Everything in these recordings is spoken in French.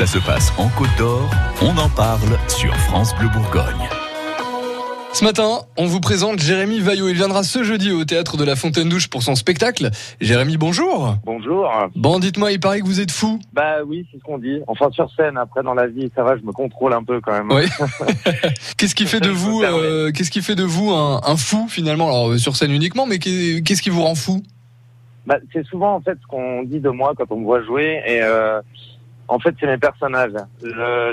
Ça se passe en Côte d'Or, on en parle sur France Bleu Bourgogne. Ce matin, on vous présente Jérémy Vaillot. Il viendra ce jeudi au théâtre de la Fontaine Douche pour son spectacle. Jérémy, bonjour. Bonjour. Bon, dites-moi, il paraît que vous êtes fou. Bah oui, c'est ce qu'on dit. Enfin sur scène, après dans la vie, ça va, je me contrôle un peu quand même. Oui. qu'est-ce qui fait de vous, euh, qu'est-ce qui fait de vous un, un fou finalement? Alors euh, sur scène uniquement, mais qu'est-ce qui vous rend fou? Bah, c'est souvent en fait ce qu'on dit de moi quand on me voit jouer et euh, en fait c'est mes personnages.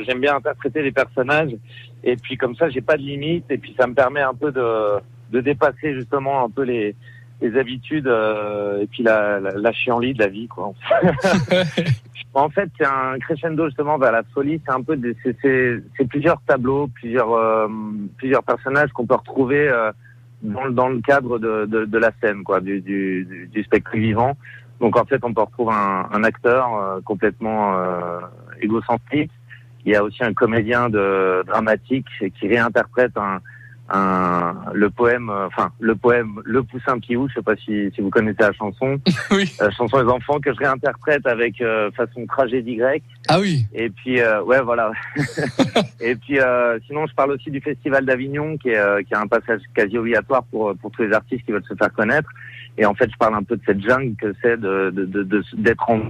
J'aime bien interpréter les personnages et puis comme ça j'ai pas de limite et puis ça me permet un peu de, de dépasser justement un peu les, les habitudes euh, et puis la, la, la chienlit de la vie quoi. en fait c'est un crescendo justement vers la folie. C'est un peu c'est plusieurs tableaux, plusieurs euh, plusieurs personnages qu'on peut retrouver. Euh, dans, dans le cadre de, de, de, la scène, quoi, du, du, du, spectacle vivant. Donc en fait, on peut retrouver un, un acteur euh, complètement euh, égocentrique. Il y a aussi un comédien de dramatique qui réinterprète un, un, le poème, euh, enfin le poème Le Poussin Piou, je sais pas si, si vous connaissez la chanson, oui. la chanson des enfants que je réinterprète avec euh, façon tragédie grecque. Ah oui. Et puis euh, ouais voilà. et puis euh, sinon je parle aussi du Festival d'Avignon qui est qui a un passage quasi obligatoire pour pour tous les artistes qui veulent se faire connaître. Et en fait je parle un peu de cette jungle que c'est de d'être de, de, de, en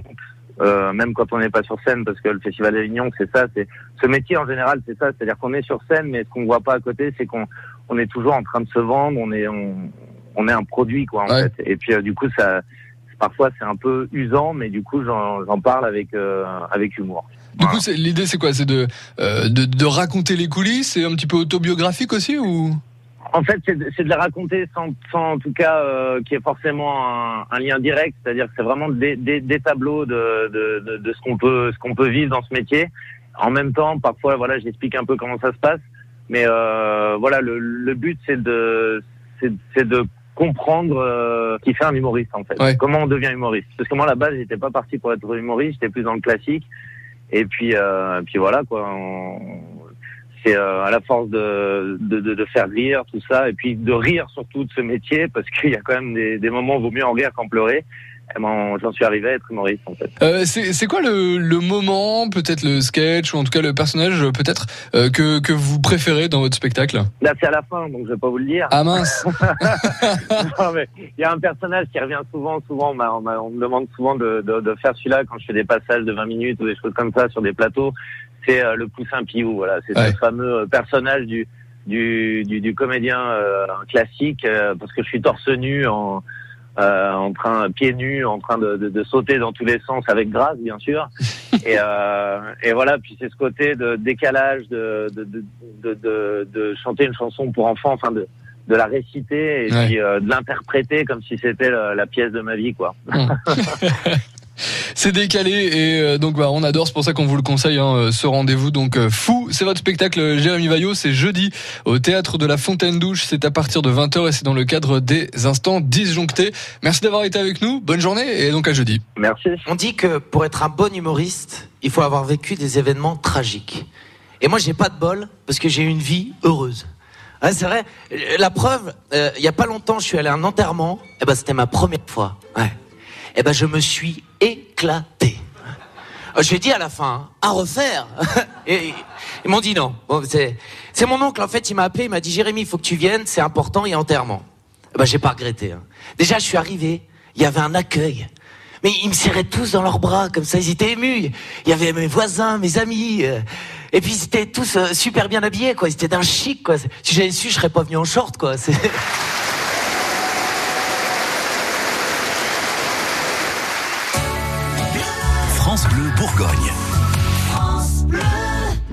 euh, même quand on n'est pas sur scène, parce que le Festival d'Avignon, c'est ça, c'est ce métier en général, c'est ça, c'est-à-dire qu'on est sur scène, mais ce qu'on voit pas à côté, c'est qu'on on est toujours en train de se vendre, on est on, on est un produit quoi en fait. Et puis euh, du coup ça, parfois c'est un peu usant, mais du coup j'en parle avec euh, avec humour. Du coup, l'idée c'est quoi? C'est de, euh, de de raconter les coulisses, c'est un petit peu autobiographique aussi ou? En fait, c'est de, de, la raconter sans, sans en tout cas euh, qui est forcément un, un, lien direct, c'est-à-dire que c'est vraiment des, des, des, tableaux de, de, de ce qu'on peut ce qu'on peut vivre dans ce métier. En même temps, parfois, voilà, j'explique un peu comment ça se passe, mais euh, voilà, le, le but c'est de c'est de comprendre euh, qui fait un humoriste en fait. Ouais. Comment on devient humoriste Parce que moi, à la base, j'étais pas parti pour être humoriste, j'étais plus dans le classique. Et puis, euh, puis voilà quoi. On, c'est euh, à la force de, de, de, faire rire, tout ça, et puis de rire surtout de ce métier, parce qu'il y a quand même des, des moments où il vaut mieux en rire qu'en pleurer. J'en suis arrivé à être humoriste en fait. Euh, c'est quoi le, le moment, peut-être le sketch ou en tout cas le personnage peut-être euh, que, que vous préférez dans votre spectacle? Là c'est à la fin donc je vais pas vous le dire. Ah mince. il y a un personnage qui revient souvent, souvent on, on, on me demande souvent de, de, de faire celui-là quand je fais des passages de 20 minutes ou des choses comme ça sur des plateaux. C'est euh, le poussin Piou, voilà, c'est Ouais. ce fameux euh, personnage du du, du, du comédien euh, classique parce que je suis torse nu en en train pieds nus en train de, de, de sauter dans tous les sens avec grâce bien sûr et, et voilà puis c'est ce côté de décalage de de, chanter une chanson pour enfants enfin de de la réciter et Ouais. puis euh, de l'interpréter comme si c'était la, la pièce de ma vie quoi C'est décalé et euh, donc bah, on adore, c'est pour ça qu'on vous le conseille hein, euh, ce rendez-vous. Donc euh, fou, c'est votre spectacle Jérémy Vaillot, c'est jeudi au théâtre de la Fontaine Douche, c'est à partir de 20h et c'est dans le cadre des instants disjonctés. Merci d'avoir été avec nous, bonne journée et donc à jeudi. merci On dit que pour être un bon humoriste, il faut avoir vécu des événements tragiques. Et moi, j'ai pas de bol parce que j'ai une vie heureuse. Ouais, c'est vrai. La preuve, euh, il y a pas longtemps, je suis allé à un enterrement. Et ben, c'était ma première fois. Ouais. Et ben, je me suis éclaté. Euh, J'ai dit à la fin, hein, à refaire. Et ils m'ont dit non. C'est mon oncle, en fait, il m'a appelé, il m'a dit, Jérémy, il faut que tu viennes, c'est important, il y a enterrement. Eh ben, j'ai pas regretté. hein. Déjà, je suis arrivé, il y avait un accueil. Mais ils me serraient tous dans leurs bras, comme ça, ils étaient émus. Il y avait mes voisins, mes amis. euh, et puis, ils étaient tous euh, super bien habillés, quoi. Ils étaient d'un chic, quoi. Si j'avais su, je serais pas venu en short, quoi. C'est- France Bleu Bourgogne.